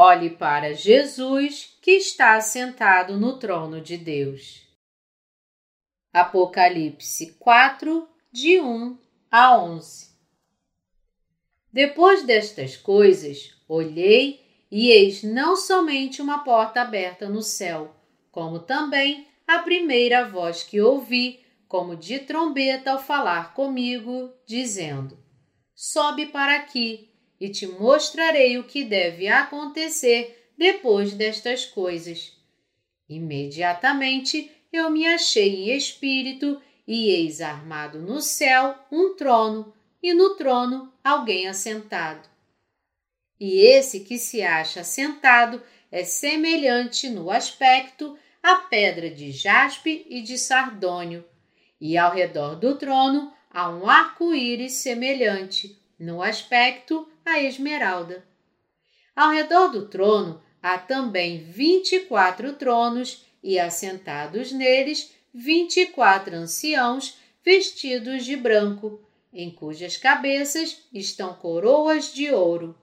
Olhe para Jesus que está sentado no trono de Deus. Apocalipse 4, de 1 a 11 Depois destas coisas, olhei e eis não somente uma porta aberta no céu, como também a primeira voz que ouvi, como de trombeta ao falar comigo, dizendo: Sobe para aqui e te mostrarei o que deve acontecer depois destas coisas. Imediatamente eu me achei em espírito e eis armado no céu um trono, e no trono alguém assentado. E esse que se acha assentado é semelhante no aspecto à pedra de jaspe e de sardônio, e ao redor do trono há um arco-íris semelhante, no aspecto a esmeralda. Ao redor do trono há também vinte e quatro tronos, e assentados neles vinte e quatro anciãos vestidos de branco, em cujas cabeças estão coroas de ouro.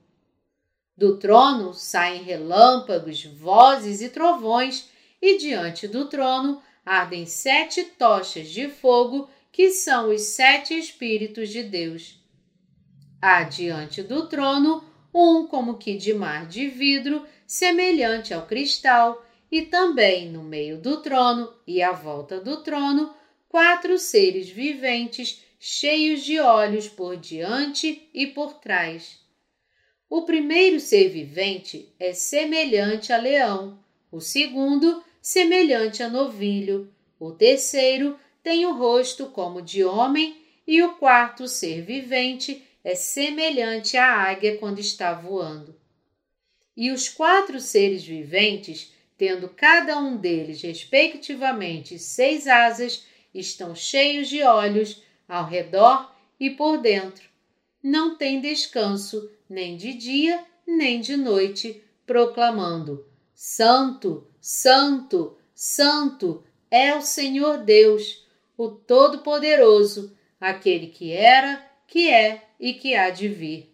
Do trono saem relâmpagos, vozes e trovões, e diante do trono ardem sete tochas de fogo, que são os sete Espíritos de Deus. Há diante do trono um como que de mar de vidro, semelhante ao cristal, e também no meio do trono e à volta do trono, quatro seres viventes cheios de olhos por diante e por trás. O primeiro ser vivente é semelhante a leão, o segundo, semelhante a novilho, o terceiro tem o rosto como de homem, e o quarto ser vivente é semelhante à águia quando está voando. E os quatro seres viventes, tendo cada um deles, respectivamente, seis asas, estão cheios de olhos ao redor e por dentro. Não tem descanso, nem de dia, nem de noite, proclamando: Santo, Santo, Santo é o Senhor Deus, o Todo-Poderoso, aquele que era, que é e que há de vir.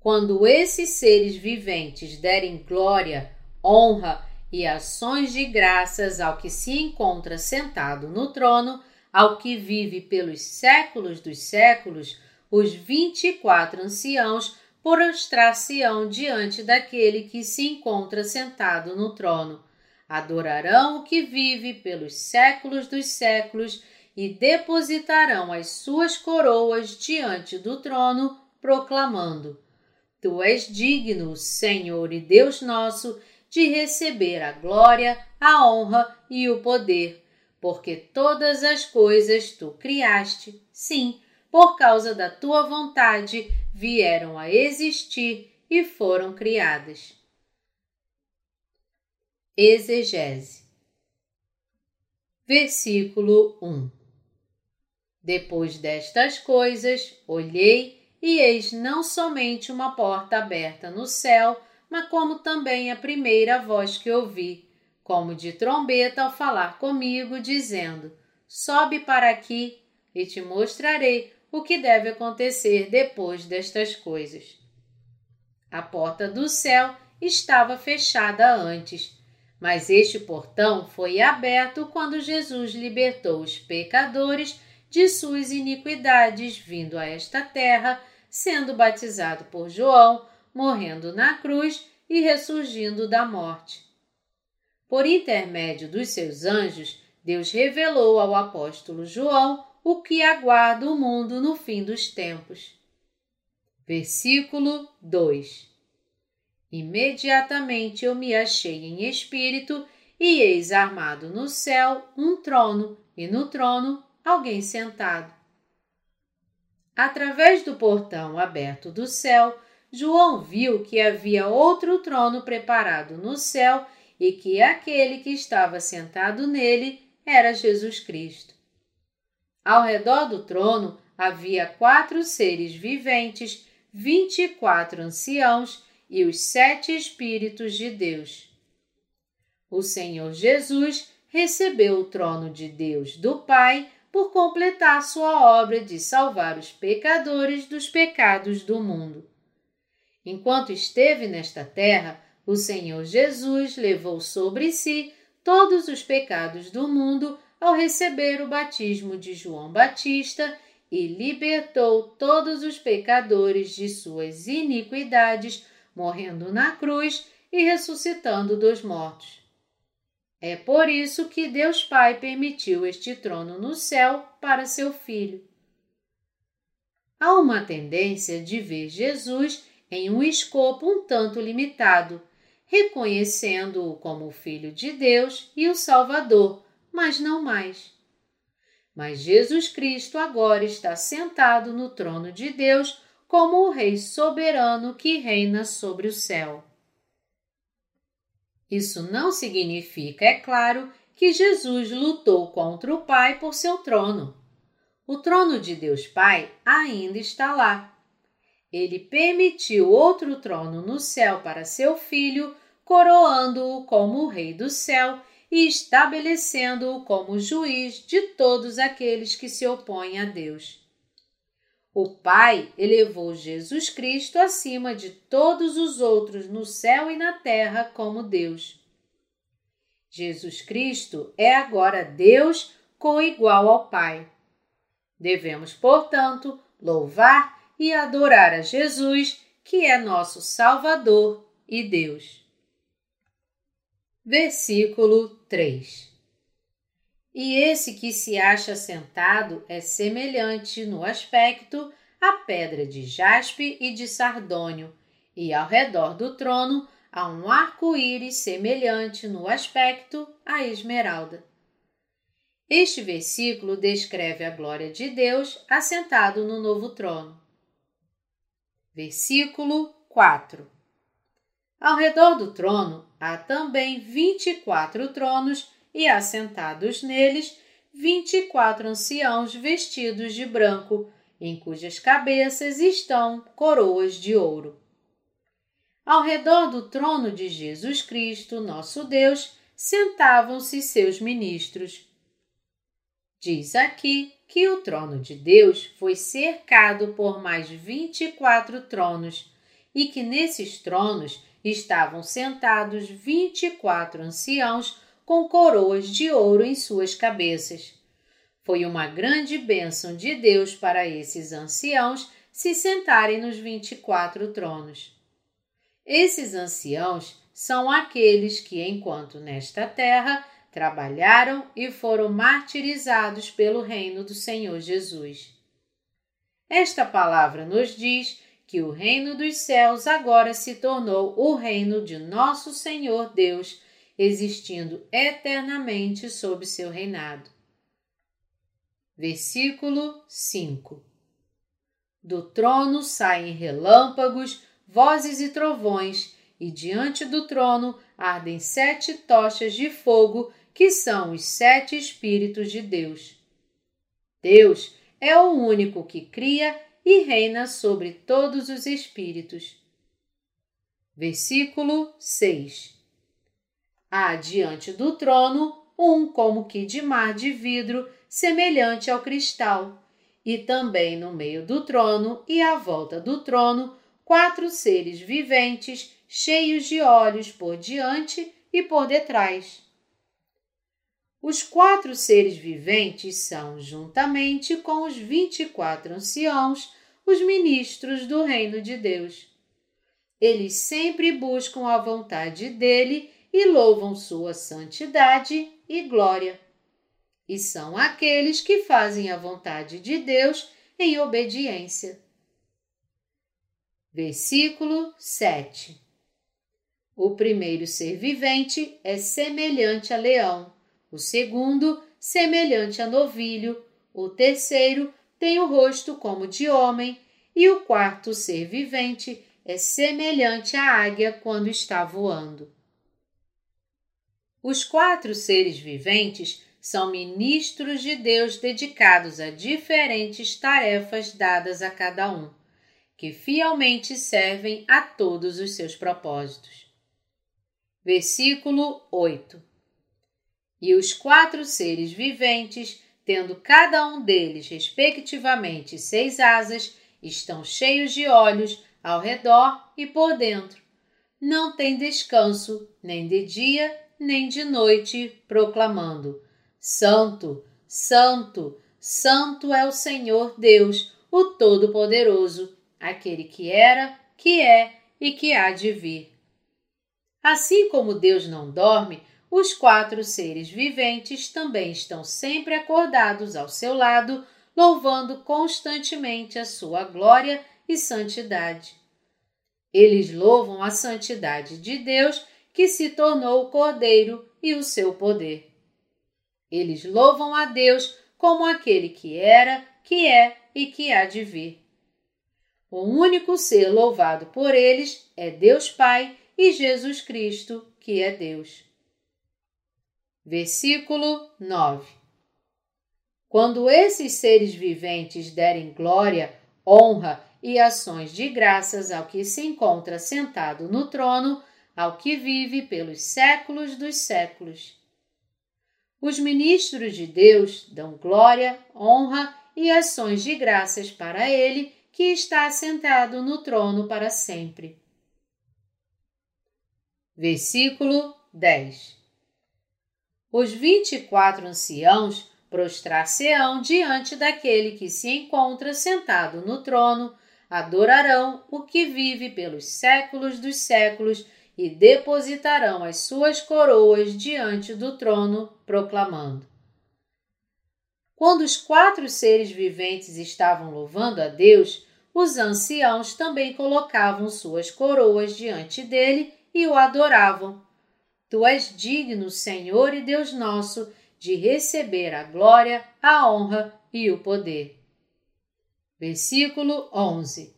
Quando esses seres viventes derem glória, honra e ações de graças ao que se encontra sentado no trono, ao que vive pelos séculos dos séculos, os vinte e quatro anciãos prostrar-se-ão diante daquele que se encontra sentado no trono. Adorarão o que vive pelos séculos dos séculos e depositarão as suas coroas diante do trono, proclamando: Tu és digno, Senhor e Deus nosso, de receber a glória, a honra e o poder, porque todas as coisas tu criaste, sim, por causa da tua vontade, vieram a existir e foram criadas. Exegese. Versículo 1 depois destas coisas, olhei e eis não somente uma porta aberta no céu, mas como também a primeira voz que ouvi, como de trombeta ao falar comigo, dizendo: Sobe para aqui e te mostrarei o que deve acontecer depois destas coisas. A porta do céu estava fechada antes, mas este portão foi aberto quando Jesus libertou os pecadores de suas iniquidades, vindo a esta terra, sendo batizado por João, morrendo na cruz e ressurgindo da morte. Por intermédio dos seus anjos, Deus revelou ao apóstolo João o que aguarda o mundo no fim dos tempos. Versículo 2 Imediatamente eu me achei em espírito, e eis armado no céu um trono, e no trono alguém sentado. Através do portão aberto do céu, João viu que havia outro trono preparado no céu e que aquele que estava sentado nele era Jesus Cristo. Ao redor do trono havia quatro seres viventes, vinte e quatro anciãos e os sete Espíritos de Deus. O Senhor Jesus recebeu o trono de Deus do Pai por completar sua obra de salvar os pecadores dos pecados do mundo. Enquanto esteve nesta terra, o Senhor Jesus levou sobre si todos os pecados do mundo ao receber o batismo de João Batista e libertou todos os pecadores de suas iniquidades, morrendo na cruz e ressuscitando dos mortos. É por isso que Deus Pai permitiu este trono no céu para seu filho. Há uma tendência de ver Jesus em um escopo um tanto limitado, reconhecendo-o como o Filho de Deus e o Salvador, mas não mais. Mas Jesus Cristo agora está sentado no trono de Deus como o Rei soberano que reina sobre o céu. Isso não significa, é claro, que Jesus lutou contra o Pai por seu trono. O trono de Deus Pai ainda está lá. Ele permitiu outro trono no céu para seu filho, coroando-o como o Rei do céu e estabelecendo-o como juiz de todos aqueles que se opõem a Deus. O Pai elevou Jesus Cristo acima de todos os outros no céu e na terra como Deus. Jesus Cristo é agora Deus com igual ao Pai. Devemos, portanto, louvar e adorar a Jesus, que é nosso Salvador e Deus. Versículo 3 E esse que se acha sentado é semelhante no aspecto à pedra de jaspe e de sardônio, e ao redor do trono há um arco-íris semelhante no aspecto à esmeralda. Este versículo descreve a glória de Deus assentado no novo trono. Versículo 4 Ao redor do trono há também vinte e quatro tronos e assentados neles vinte e quatro anciãos vestidos de branco, em cujas cabeças estão coroas de ouro. Ao redor do trono de Jesus Cristo, nosso Deus, sentavam-se seus ministros. Diz aqui que o trono de Deus foi cercado por mais vinte e quatro tronos e que nesses tronos estavam sentados vinte e quatro anciãos com coroas de ouro em suas cabeças. Foi uma grande bênção de Deus para esses anciãos se sentarem nos vinte e quatro tronos. Esses anciãos são aqueles que, enquanto nesta terra, trabalharam e foram martirizados pelo reino do Senhor Jesus. Esta palavra nos diz que o reino dos céus agora se tornou o reino de nosso Senhor Deus, existindo eternamente sob seu reinado. Versículo 5 Do trono saem relâmpagos, vozes e trovões, e diante do trono ardem sete tochas de fogo, que são os sete Espíritos de Deus. Deus é o único que cria e reina sobre todos os espíritos. Versículo 6 Há diante do trono um como que de mar de vidro, semelhante ao cristal, e também no meio do trono e à volta do trono, quatro seres viventes, cheios de olhos por diante e por detrás. Os quatro seres viventes são, juntamente com os vinte e quatro anciãos, os ministros do reino de Deus. Eles sempre buscam a vontade dele e louvam sua santidade e glória. E são aqueles que fazem a vontade de Deus em obediência. Versículo 7 O primeiro ser vivente é semelhante a leão, o segundo, semelhante a novilho, o terceiro, tem o rosto como de homem, e o quarto ser vivente é semelhante à águia quando está voando. Os quatro seres viventes são ministros de Deus dedicados a diferentes tarefas dadas a cada um, que fielmente servem a todos os seus propósitos. Versículo 8 E os quatro seres viventes tendo cada um deles, respectivamente, seis asas, estão cheios de olhos, ao redor e por dentro. Não tem descanso, nem de dia, nem de noite, proclamando: Santo, Santo, Santo é o Senhor Deus, o Todo-Poderoso, aquele que era, que é e que há de vir. Assim como Deus não dorme, os quatro seres viventes também estão sempre acordados ao seu lado, louvando constantemente a sua glória e santidade. Eles louvam a santidade de Deus, que se tornou o Cordeiro, e o seu poder. Eles louvam a Deus como aquele que era, que é e que há de vir. O único ser louvado por eles é Deus Pai e Jesus Cristo, que é Deus. Versículo 9 Quando esses seres viventes derem glória, honra e ações de graças ao que se encontra sentado no trono, ao que vive pelos séculos dos séculos. Os ministros de Deus dão glória, honra e ações de graças para Ele que está sentado no trono para sempre. Versículo 10 Os vinte e quatro anciãos prostrar-se-ão diante daquele que se encontra sentado no trono, adorarão o que vive pelos séculos dos séculos e depositarão as suas coroas diante do trono, proclamando: Quando os quatro seres viventes estavam louvando a Deus, os anciãos também colocavam suas coroas diante dele e o adoravam. Tu és digno, Senhor e Deus nosso, de receber a glória, a honra e o poder. Versículo 11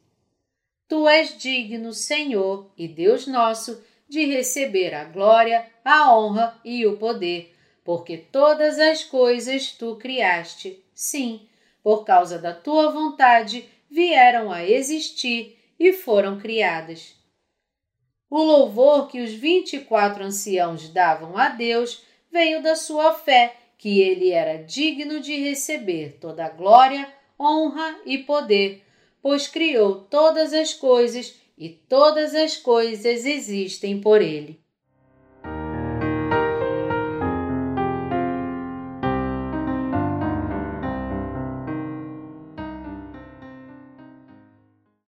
Tu és digno, Senhor e Deus nosso, de receber a glória, a honra e o poder, porque todas as coisas tu criaste, sim, por causa da tua vontade vieram a existir e foram criadas. O louvor que os vinte e quatro anciãos davam a Deus veio da sua fé que ele era digno de receber toda a glória, honra e poder, pois criou todas as coisas e todas as coisas existem por ele.